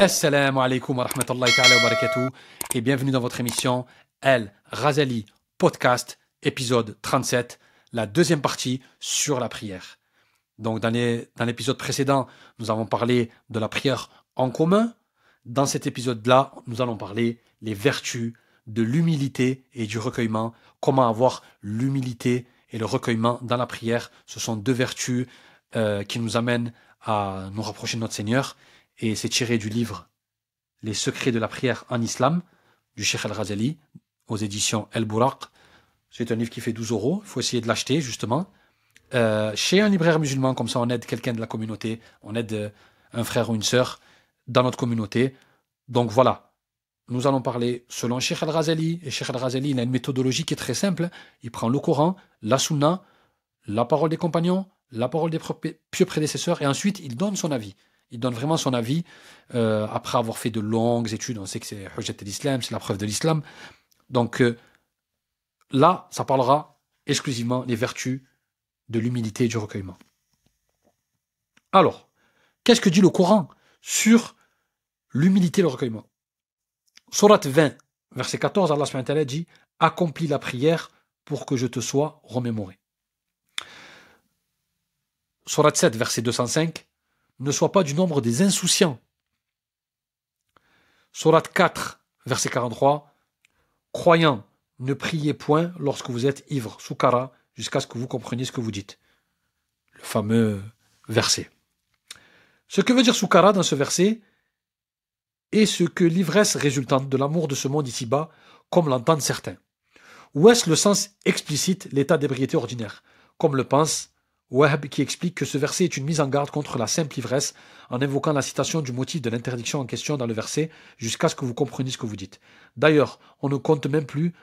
Assalamu alaikum wa rahmatullahi ta'ala wa barakatuh et bienvenue dans votre émission El Razali Podcast, épisode 37, la deuxième partie sur la prière. Donc dans l'épisode précédent, nous avons parlé de la prière en commun. Dans cet épisode-là, nous allons parler les vertus de l'humilité et du recueillement. Comment avoir l'humilité et le recueillement dans la prière. Ce sont deux vertus euh, qui nous amènent à nous rapprocher de notre Seigneur. Et c'est tiré du livre Les secrets de la prière en islam du Sheikh Al-Razali aux éditions El Bouraq. C'est un livre qui fait 12 euros. Il faut essayer de l'acheter, justement. Euh, chez un libraire musulman, comme ça on aide quelqu'un de la communauté, on aide euh, un frère ou une sœur dans notre communauté. Donc voilà, nous allons parler selon Sheikh Al-Razali. Et Sheikh Al-Razali, il a une méthodologie qui est très simple. Il prend le Coran, la Sunna, la parole des compagnons, la parole des pieux prédécesseurs, et ensuite il donne son avis. Il donne vraiment son avis euh, après avoir fait de longues études. On sait que c'est Hujjat l'islam, c'est la preuve de l'islam. Donc euh, là, ça parlera exclusivement des vertus de l'humilité et du recueillement. Alors, qu'est-ce que dit le Coran sur l'humilité et le recueillement? Surat 20, verset 14, Allah dit Accomplis la prière pour que je te sois remémoré. Surat 7, verset 205 Ne sois pas du nombre des insouciants. Surat 4, verset 43 Croyant, ne priez point lorsque vous êtes ivre, soukara, jusqu'à ce que vous compreniez ce que vous dites. Le fameux verset. Ce que veut dire soukara dans ce verset, est ce que l'ivresse résultante de l'amour de ce monde ici-bas, comme l'entendent certains Ou est-ce le sens explicite, l'état d'ébriété ordinaire, comme le pense Wahab qui explique que ce verset est une mise en garde contre la simple ivresse en invoquant la citation du motif de l'interdiction en question dans le verset jusqu'à ce que vous compreniez ce que vous dites. D'ailleurs, on ne compte même plus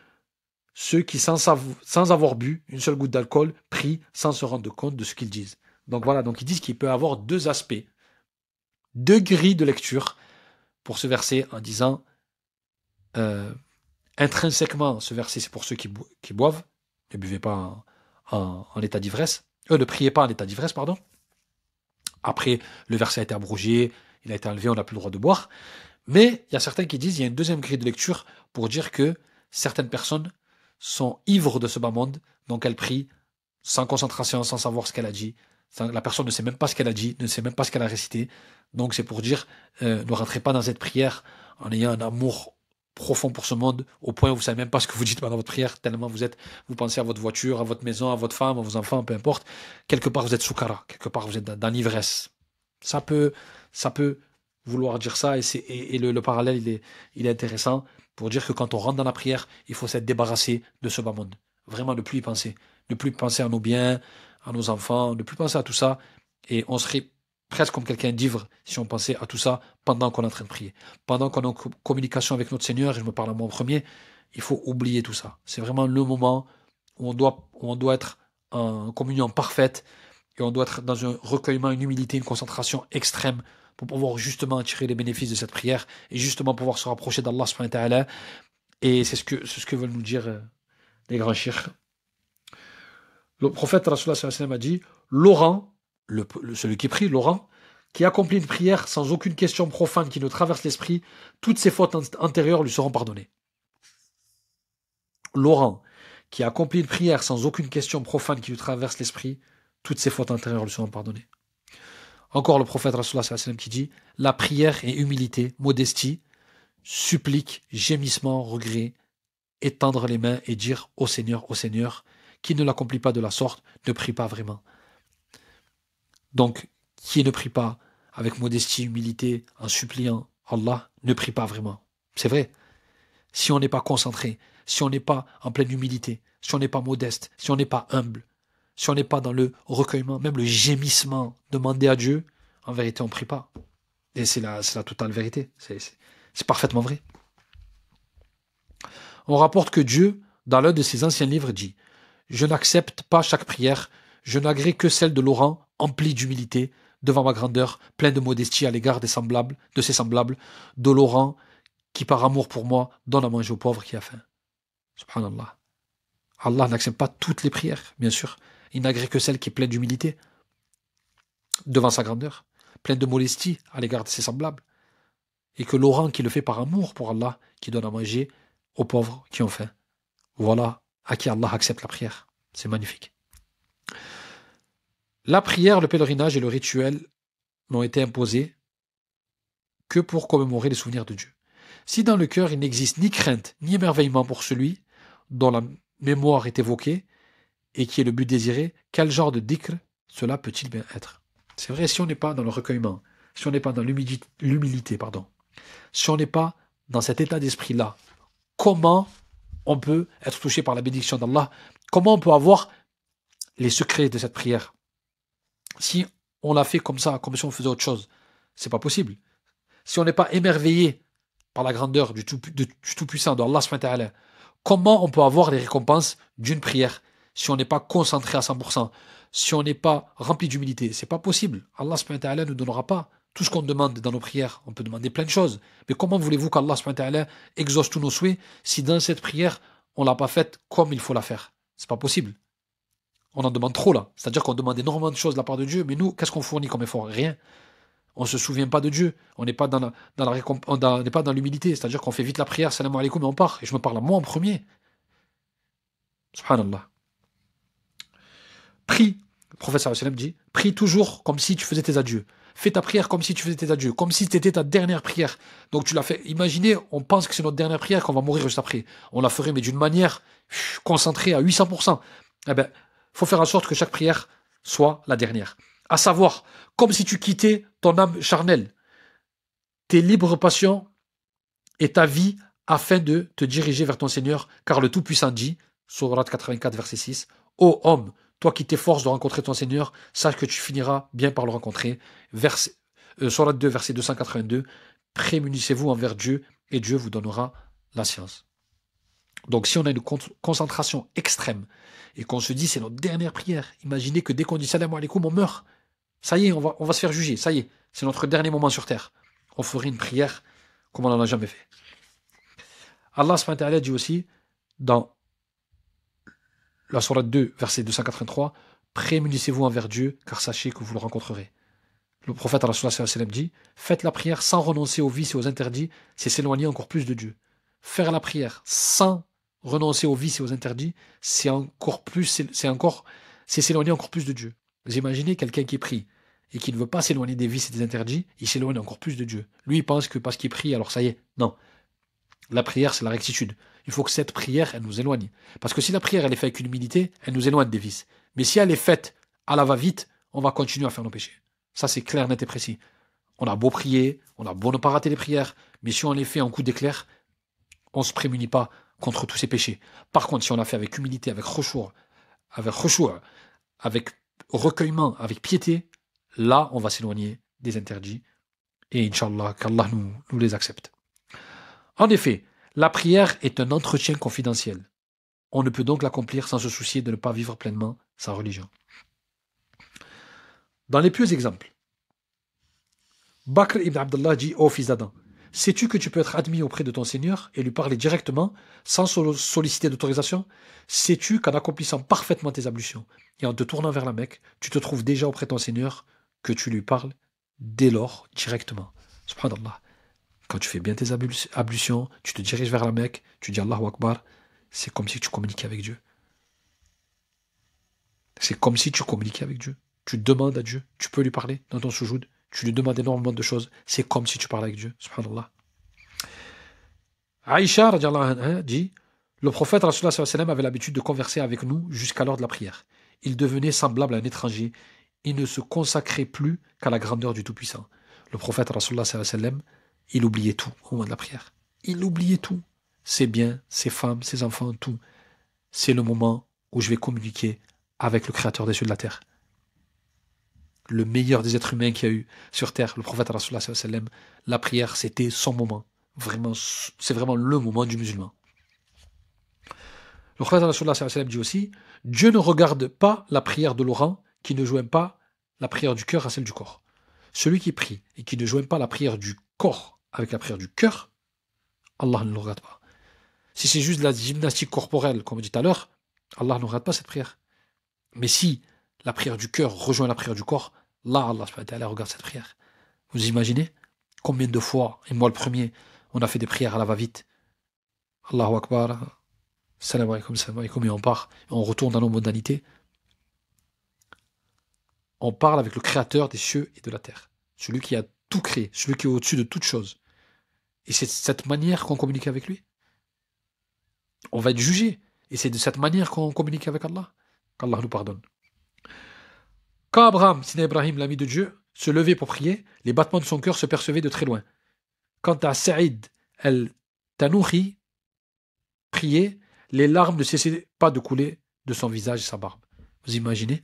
ceux qui, sans, avoir bu une seule goutte d'alcool, prient sans se rendre compte de ce qu'ils disent. Donc voilà, donc ils disent qu'il peut avoir deux aspects, deux grilles de lecture pour ce verset en disant euh, intrinsèquement, ce verset c'est pour ceux qui, boivent, ne buvez pas en, état d'ivresse, euh, ne priez pas en état d'ivresse, pardon. Après, le verset a été abrogé, il a été enlevé, on n'a plus le droit de boire. Mais il y a certains qui disent, il y a une deuxième grille de lecture pour dire que certaines personnes sont ivres de ce bas monde, donc elles prient sans concentration, sans savoir ce qu'elle a dit, la personne ne sait même pas ce qu'elle a dit, ne sait même pas ce qu'elle a récité. Donc c'est pour dire, euh, ne rentrez pas dans cette prière en ayant un amour profond pour ce monde, au point où vous savez même pas ce que vous dites pendant votre prière, tellement vous êtes, vous pensez à votre voiture, à votre maison, à votre femme, à vos enfants, peu importe. Quelque part vous êtes soukara, quelque part vous êtes dans, l'ivresse. Ça peut, ça peut vouloir dire ça, et, et, le, le, parallèle il est, il est intéressant pour dire que quand on rentre dans la prière, il faut s'être débarrassé de ce bas monde. Vraiment ne plus y penser, ne plus penser à nos biens, à nos enfants, ne plus penser à tout ça. Et on serait presque comme quelqu'un d'ivre si on pensait à tout ça pendant qu'on est en train de prier. Pendant qu'on est en communication avec notre Seigneur, et je me parle à moi en premier, il faut oublier tout ça. C'est vraiment le moment où on doit, on doit être en communion parfaite et on doit être dans un recueillement, une humilité, une concentration extrême pour pouvoir justement tirer les bénéfices de cette prière et justement pouvoir se rapprocher d'Allah Et c'est ce que, c'est ce que veulent nous dire euh, les grands chirs le prophète Rasulullah a dit Laurent, celui qui prie, Laurent, qui accomplit une prière sans aucune question profane qui ne traverse l'esprit, toutes ses fautes antérieures lui seront pardonnées. Laurent, qui accomplit une prière sans aucune question profane qui lui traverse l'esprit, toutes ses fautes antérieures lui seront pardonnées. Encore le prophète Rasulullah qui dit La prière est humilité, modestie, supplique, gémissement, regret, étendre les mains et dire Ô Seigneur, ô Seigneur, qui ne l'accomplit pas de la sorte ne prie pas vraiment. Donc, qui ne prie pas avec modestie, humilité, en suppliant Allah, ne prie pas vraiment. C'est vrai. Si on n'est pas concentré, si on n'est pas en pleine humilité, si on n'est pas modeste, si on n'est pas humble, si on n'est pas dans le recueillement, même le gémissement, demander à Dieu, en vérité, on ne prie pas. Et c'est la, la totale vérité. C'est parfaitement vrai. On rapporte que Dieu, dans l'un de ses anciens livres, dit je n'accepte pas chaque prière, je n'agrée que celle de Laurent, emplie d'humilité, devant ma grandeur, plein de modestie à l'égard des semblables, de ses semblables, de Laurent, qui par amour pour moi donne à manger aux pauvres qui a faim. Subhanallah. Allah n'accepte pas toutes les prières, bien sûr. Il n'agrée que celle qui est pleine d'humilité, devant sa grandeur, pleine de modestie à l'égard de ses semblables. et que Laurent qui le fait par amour pour Allah, qui donne à manger aux pauvres qui ont faim. Voilà à qui Allah accepte la prière. C'est magnifique. La prière, le pèlerinage et le rituel n'ont été imposés que pour commémorer les souvenirs de Dieu. Si dans le cœur il n'existe ni crainte ni émerveillement pour celui dont la mémoire est évoquée et qui est le but désiré, quel genre de dhikr cela peut-il bien être? C'est vrai, si on n'est pas dans le recueillement, si on n'est pas dans l'humilité, pardon, si on n'est pas dans cet état d'esprit-là, comment on peut être touché par la bénédiction d'Allah? Comment on peut avoir les secrets de cette prière? Si on l'a fait comme ça, comme si on faisait autre chose, c'est pas possible. Si on n'est pas émerveillé par la grandeur du Tout-Puissant, de Allah, comment on peut avoir les récompenses d'une prière si on n'est pas concentré à 100%, si on n'est pas rempli d'humilité? C'est pas possible. Allah ne nous donnera pas tout ce qu'on demande dans nos prières. On peut demander plein de choses. Mais comment voulez-vous qu'Allah exauce tous nos souhaits si dans cette prière, on l'a pas faite comme il faut la faire? C'est pas possible. On en demande trop là. C'est-à-dire qu'on demande énormément de choses de la part de Dieu, mais nous, qu'est-ce qu'on fournit comme effort? Rien. On ne se souvient pas de Dieu. On n'est pas dans la, on n'est pas dans l'humilité. C'est-à-dire qu'on fait vite la prière, salam alaikum, et on part. Et je me parle à moi en premier. Subhanallah. Prie, le professeur dit, prie toujours comme si tu faisais tes adieux. Fais ta prière comme si tu faisais tes adieux, comme si c'était ta dernière prière. Donc tu l'as fait. Imaginez, on pense que c'est notre dernière prière, qu'on va mourir juste après. On la ferait, mais d'une manière concentrée à 800%. Eh ben, faut faire en sorte que chaque prière soit la dernière. À savoir, comme si tu quittais ton âme charnelle, tes libres passions et ta vie afin de te diriger vers ton Seigneur, car le Tout-Puissant dit, Sourate 84, verset 6, Ô homme, toi qui t'efforces de rencontrer ton Seigneur, sache que tu finiras bien par le rencontrer. Verset, euh, 2, verset 282. Prémunissez-vous envers Dieu et Dieu vous donnera la science. Donc si on a une concentration extrême et qu'on se dit c'est notre dernière prière, imaginez que dès qu'on dit salam alaikum, on meurt. Ça y est, on va, on se faire juger. Ça y est, c'est notre dernier moment sur terre. On ferait une prière comme on n'en a jamais fait. Allah dit aussi dans la Sourate 2, verset 283, Prémunissez-vous envers Dieu, car sachez que vous le rencontrerez. Le prophète dit Faites la prière sans renoncer aux vices et aux interdits, c'est s'éloigner encore plus de Dieu. Faire la prière sans renoncer aux vices et aux interdits, c'est encore plus, c'est encore, c'est s'éloigner encore plus de Dieu. Vous imaginez quelqu'un qui prie et qui ne veut pas s'éloigner des vices et des interdits, il s'éloigne encore plus de Dieu. Lui, il pense que parce qu'il prie, alors ça y est. Non. La prière, c'est la rectitude. Il faut que cette prière, elle nous éloigne. Parce que si la prière, elle est faite avec humilité, elle nous éloigne des vices. Mais si elle est faite à la va-vite, on va continuer à faire nos péchés. Ça, c'est clair, net et précis. On a beau prier, on a beau ne pas rater les prières, mais si on les fait en coup d'éclair, on ne se prémunit pas contre tous ces péchés. Par contre, si on l'a fait avec humilité, avec rechour, avec avec recueillement, avec piété, là, on va s'éloigner des interdits. Et Inch'Allah, qu'Allah nous, les accepte. En effet, la prière est un entretien confidentiel. On ne peut donc l'accomplir sans se soucier de ne pas vivre pleinement sa religion. Dans les pieux exemples, Bakr ibn Abdullah dit au fils d'Adam Sais-tu que tu peux être admis auprès de ton Seigneur et lui parler directement sans solliciter d'autorisation? Sais-tu qu'en accomplissant parfaitement tes ablutions et en te tournant vers la Mecque, tu te trouves déjà auprès de ton Seigneur que tu lui parles dès lors directement? Subhanallah. Quand tu fais bien tes ablutions, tu te diriges vers la Mecque, tu dis Allahu Akbar, c'est comme si tu communiquais avec Dieu. C'est comme si tu communiquais avec Dieu. Tu demandes à Dieu, tu peux lui parler dans ton soujoud, tu lui demandes énormément de choses. C'est comme si tu parlais avec Dieu. Subhanallah. Aïcha dit Le prophète avait l'habitude de converser avec nous jusqu'à l'heure de la prière. Il devenait semblable à un étranger. Il ne se consacrait plus qu'à la grandeur du Tout-Puissant. Le prophète il oubliait tout au moment de la prière. Il oubliait tout. Ses biens, ses femmes, ses enfants, tout. C'est le moment où je vais communiquer avec le Créateur des cieux de la terre. Le meilleur des êtres humains qu'il y a eu sur terre, le prophète sallam, la prière, c'était son moment. Vraiment, c'est vraiment le moment du musulman. Le prophète sallam dit aussi Dieu ne regarde pas la prière de Laurent qui ne joint pas la prière du cœur à celle du corps. Celui qui prie et qui ne joint pas la prière du corps avec la prière du cœur, Allah ne le regarde pas. Si c'est juste de la gymnastique corporelle, comme on dit tout à l'heure, Allah ne regarde pas cette prière. Mais si la prière du cœur rejoint la prière du corps, là, Allah regarde cette prière. Vous imaginez Combien de fois, et moi le premier, on a fait des prières à la va-vite. Allahu Akbar, salam alaikum, salam alaikum, et on part, on retourne dans nos modalités. On parle avec le créateur des cieux et de la terre, celui qui a tout créé, celui qui est au-dessus de toute chose. Et c'est de cette manière qu'on communique avec lui. On va être jugé. Et c'est de cette manière qu'on communique avec Allah. Qu'Allah nous pardonne. Quand Abraham, Sina Ibrahim, l'ami de Dieu, se levait pour prier, les battements de son cœur se percevaient de très loin. Quant à Saïd el-Tanouhi, priait, les larmes ne cessaient pas de couler de son visage et sa barbe. Vous imaginez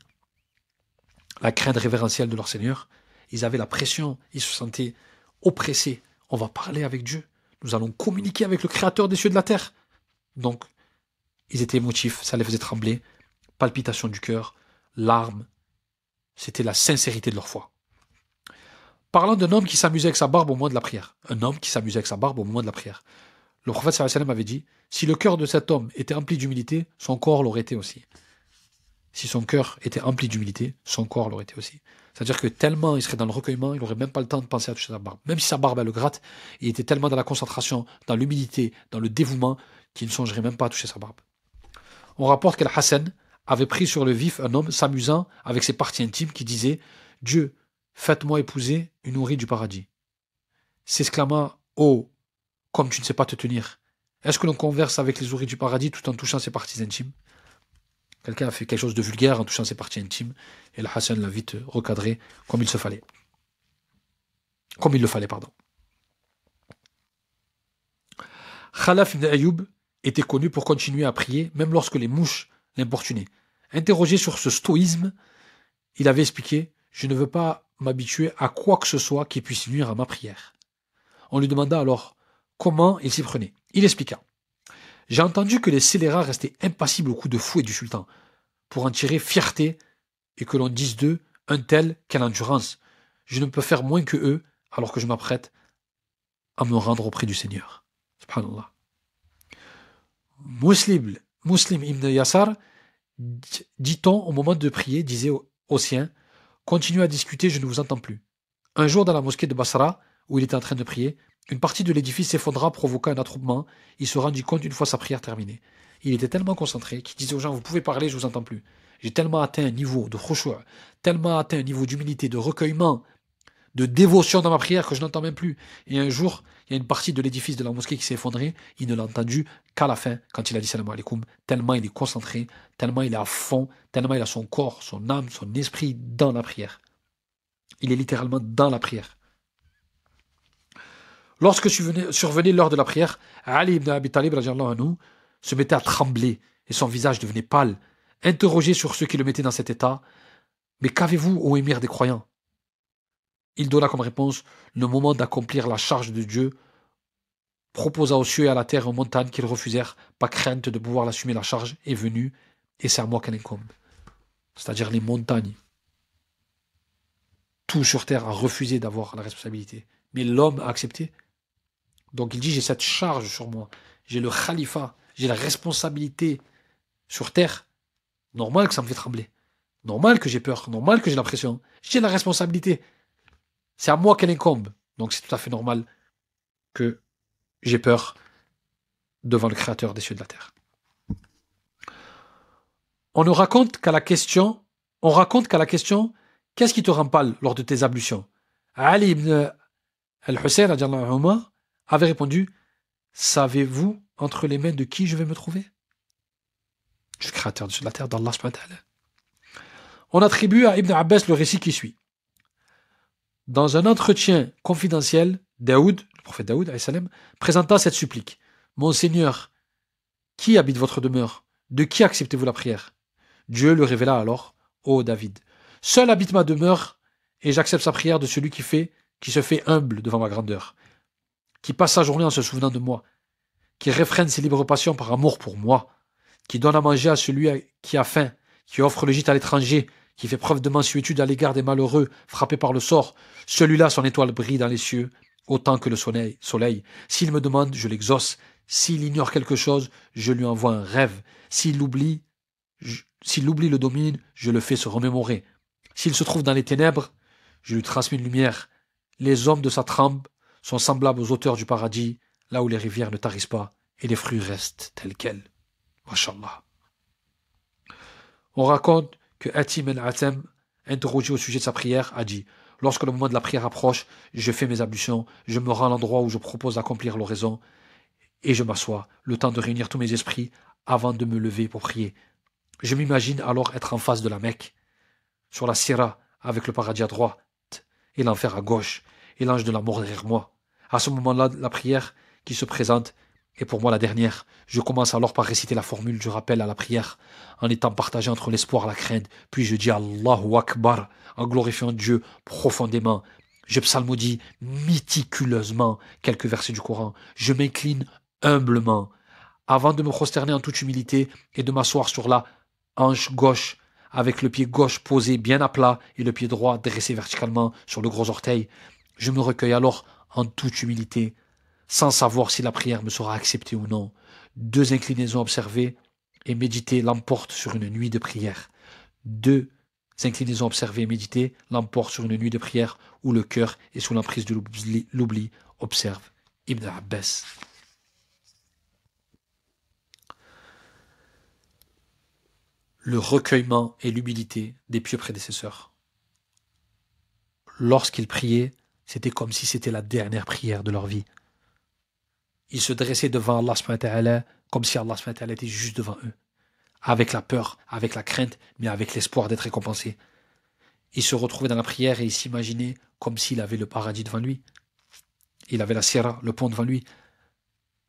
la crainte révérentielle de leur Seigneur Ils avaient la pression, ils se sentaient oppressés. On va parler avec Dieu. Nous allons communiquer avec le Créateur des cieux et de la terre. Donc, ils étaient émotifs, ça les faisait trembler, palpitations du cœur, larmes. C'était la sincérité de leur foi. Parlant d'un homme qui s'amusait avec sa barbe au moment de la prière. Un homme qui s'amusait avec sa barbe au moment de la prière. Le prophète avait dit Si le cœur de cet homme était empli d'humilité, son corps l'aurait été aussi. Si son cœur était empli d'humilité, son corps l'aurait été aussi. C'est-à-dire que tellement il serait dans le recueillement, il n'aurait même pas le temps de penser à toucher sa barbe. Même si sa barbe, elle le gratte, il était tellement dans la concentration, dans l'humilité, dans le dévouement, qu'il ne songerait même pas à toucher sa barbe. On rapporte qu'Al-Hassan avait pris sur le vif un homme s'amusant avec ses parties intimes qui disait Dieu, faites-moi épouser une ourrie du paradis. S'exclama Oh, comme tu ne sais pas te tenir. Est-ce que l'on converse avec les ouries du paradis tout en touchant ses parties intimes? Quelqu'un a fait quelque chose de vulgaire en touchant ses parties intimes, et le Hassan l'a vite recadré comme il se fallait. Comme il le fallait, pardon. Khalaf ibn Ayoub était connu pour continuer à prier, même lorsque les mouches l'importunaient. Interrogé sur ce stoïsme, il avait expliqué Je ne veux pas m'habituer à quoi que ce soit qui puisse nuire à ma prière. On lui demanda alors comment il s'y prenait. Il expliqua J'ai entendu que les scélérats restaient impassibles au coup de fouet du sultan, pour en tirer fierté et que l'on dise d'eux un tel quelle endurance. Je ne peux faire moins que eux alors que je m'apprête à me rendre auprès du Seigneur. Subhanallah. Muslim ibn Yassar, dit-on au moment de prier, disait aux siens Continuez à discuter, je ne vous entends plus. Un jour, dans la mosquée de Basra, où il était en train de prier, une partie de l'édifice s'effondra, provoquant un attroupement. Il se rendit compte une fois sa prière terminée. Il était tellement concentré qu'il disait aux gens Vous pouvez parler, je vous entends plus. J'ai tellement atteint un niveau de khushu', tellement atteint un niveau d'humilité, de recueillement, de dévotion dans ma prière que je n'entends même plus. Et un jour, il y a une partie de l'édifice de la mosquée qui s'est effondrée. Il ne l'a entendu qu'à la fin, quand il a dit salam alaikum, tellement il est concentré, tellement il est à fond, tellement il a son corps, son âme, son esprit dans la prière. Il est littéralement dans la prière. Lorsque survenait l'heure de la prière, Ali ibn Abi Talib se mettait à trembler et son visage devenait pâle, interrogé sur ce qui le mettait dans cet état. Mais qu'avez-vous, ô émir des croyants? Il donna comme réponse le moment d'accomplir la charge de Dieu, proposa aux cieux et à la terre aux montagnes qu'ils refusèrent, pas crainte de pouvoir l'assumer la charge, est venue, et c'est à moi qu'elle incombe. C'est-à-dire les montagnes. Tout sur terre a refusé d'avoir la responsabilité. Mais l'homme a accepté. Donc il dit j'ai cette charge sur moi. J'ai le khalifa. J'ai la responsabilité sur terre. Normal que ça me fait trembler. Normal que j'ai peur. Normal que j'ai la pression. J'ai la responsabilité. C'est à moi qu'elle incombe. Donc c'est tout à fait normal que j'ai peur devant le Créateur des cieux et de la terre. On ne raconte qu'à la question, on raconte qu'à la question, qu'est-ce qui te rend pâle lors de tes ablutions? Ali ibn al-Hussein avait répondu, savez-vous entre les mains de qui je vais me trouver? Du Créateur des cieux de la terre, d'Allah. On attribue à Ibn Abbas le récit qui suit. Dans un entretien confidentiel, Daoud, le prophète Daoud, présenta cette supplique. Mon Seigneur, qui habite votre demeure? De qui acceptez-vous la prière? Dieu le révéla alors, ô David, seul habite ma demeure, et j'accepte sa prière de celui qui fait, qui se fait humble devant ma grandeur, qui passe sa journée en se souvenant de moi, qui réfrène ses libres passions par amour pour moi, qui donne à manger à celui qui a faim, qui offre le gîte à l'étranger, qui fait preuve de mansuétude à l'égard des malheureux frappés par le sort, celui-là son étoile brille dans les cieux, autant que le soleil. soleil. S'il me demande, je l'exauce. S'il ignore quelque chose, je lui envoie un rêve. S'il oublie, s'il oublie le domine, je le fais se remémorer. S'il se trouve dans les ténèbres, je lui transmets une lumière. Les hommes de sa trempe sont semblables aux hauteurs du paradis, là où les rivières ne tarissent pas et les fruits restent tels quels. Mashallah. On raconte que Atim el-Atem, interrogé au sujet de sa prière, a dit Lorsque le moment de la prière approche, je fais mes ablutions, je me rends à l'endroit où je propose d'accomplir l'oraison, et je m'assois, le temps de réunir tous mes esprits avant de me lever pour prier. Je m'imagine alors être en face de la Mecque, sur la Sierra, avec le paradis à droite et l'enfer à gauche, et l'ange de la mort derrière moi. À ce moment-là, la prière qui se présente est pour moi la dernière. Je commence alors par réciter la formule du rappel à la prière, en étant partagé entre l'espoir et la crainte. Puis je dis Allahu Akbar, en glorifiant Dieu profondément. Je psalmodie méticuleusement quelques versets du Coran. Je m'incline humblement, avant de me prosterner en toute humilité et de m'asseoir sur la hanche gauche, avec le pied gauche posé bien à plat et le pied droit dressé verticalement sur le gros orteil. Je me recueille alors en toute humilité, sans savoir si la prière me sera acceptée ou non. Deux inclinaisons observées et méditées l'emportent sur une nuit de prière. Deux inclinaisons observées et méditées l'emportent sur une nuit de prière où le cœur est sous l'emprise de l'oubli, observe Ibn Abbas. le recueillement et l'humilité des pieux prédécesseurs. Lorsqu'ils priaient, c'était comme si c'était la dernière prière de leur vie. Ils se dressaient devant Allah comme si Allah était juste devant eux, avec la peur, avec la crainte, mais avec l'espoir d'être récompensés. Ils se retrouvaient dans la prière et ils s'imaginaient comme s'il avait le paradis devant lui. Il avait la sierra, le pont devant lui,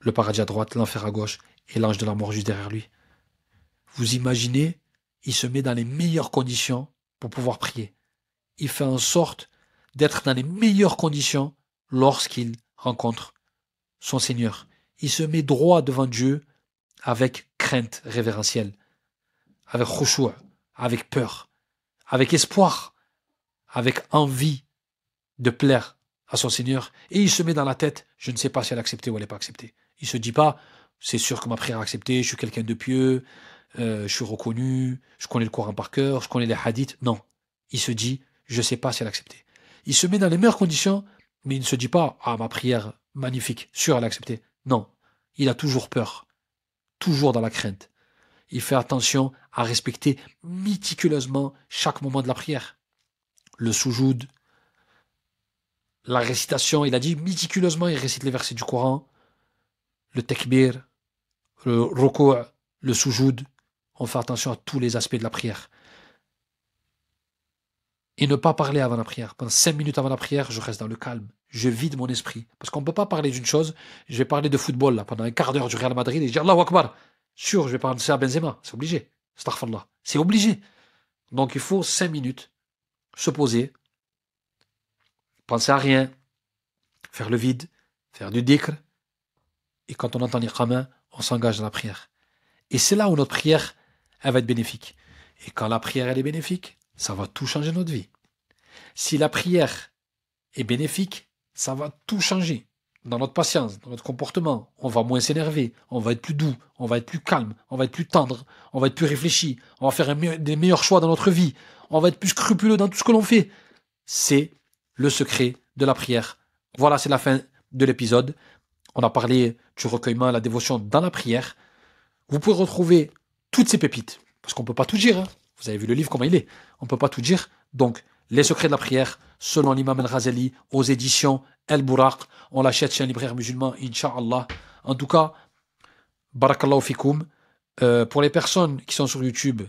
le paradis à droite, l'enfer à gauche et l'ange de la mort juste derrière lui. Vous imaginez il se met dans les meilleures conditions pour pouvoir prier. Il fait en sorte d'être dans les meilleures conditions lorsqu'il rencontre son Seigneur. Il se met droit devant Dieu avec crainte révérentielle, avec khushu', avec peur, avec espoir, avec envie de plaire à son Seigneur. Et il se met dans la tête, je ne sais pas si elle a accepté ou elle n'est pas acceptée. Il se dit pas, c'est sûr que ma prière est acceptée, je suis quelqu'un de pieux, euh, je suis reconnu, je connais le Coran par cœur, je connais les hadiths. Non. Il se dit, je ne sais pas si elle a accepté. Il se met dans les meilleures conditions, mais il ne se dit pas, ah, ma prière, magnifique, sûr, elle a accepté. Non. Il a toujours peur. Toujours dans la crainte. Il fait attention à respecter méticuleusement chaque moment de la prière. Le soujoud, la récitation, il a dit méticuleusement, il récite les versets du Coran, le takbir, le ruku', le soujoud, on fait attention à tous les aspects de la prière. Et ne pas parler avant la prière. Pendant cinq minutes avant la prière, je reste dans le calme. Je vide mon esprit. Parce qu'on ne peut pas parler d'une chose. Je vais parler de football pendant un quart d'heure du Real Madrid et dire Allahu Akbar. Sûr, je vais parler à Benzema. C'est obligé. C'est obligé. Donc il faut cinq minutes se poser, penser à rien, faire le vide, faire du dhikr. Et quand on entend l'iqama, on s'engage dans la prière. Et c'est là où notre prière elle va être bénéfique. Et quand la prière, elle est bénéfique, ça va tout changer notre vie. Si la prière est bénéfique, ça va tout changer. Dans notre patience, dans notre comportement, on va moins s'énerver, on va être plus doux, on va être plus calme, on va être plus tendre, on va être plus réfléchi, on va faire des meilleurs choix dans notre vie, on va être plus scrupuleux dans tout ce que l'on fait. C'est le secret de la prière. Voilà, c'est la fin de l'épisode. On a parlé du recueillement, la dévotion dans la prière. Vous pouvez retrouver toutes ces pépites. Parce qu'on ne peut pas tout dire. Hein. Vous avez vu le livre, comment il est. On ne peut pas tout dire. Donc, Les secrets de la prière, selon l'imam al-Ghazali, aux éditions El Bouraq. On l'achète chez un libraire musulman, Inch'Allah. En tout cas, Barakallahu fikoum. Euh, pour les personnes qui sont sur YouTube,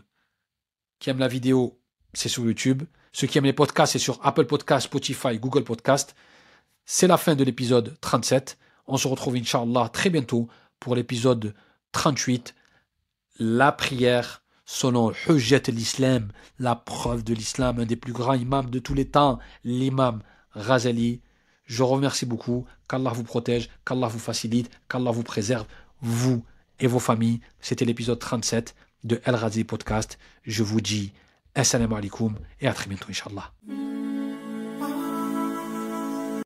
qui aiment la vidéo, c'est sur YouTube. Ceux qui aiment les podcasts, c'est sur Apple Podcast, Spotify, Google Podcast. C'est la fin de l'épisode 37. On se retrouve, Inch'Allah, très bientôt pour l'épisode 38 la prière selon Hujjat l'Islam, la preuve de l'islam, un des plus grands imams de tous les temps, l'imam Razali. Je remercie beaucoup, qu'Allah vous protège, qu'Allah vous facilite, qu'Allah vous préserve, vous et vos familles. C'était l'épisode 37 de El Razi Podcast. Je vous dis assalamu alaikum et à très bientôt, Inch'Allah.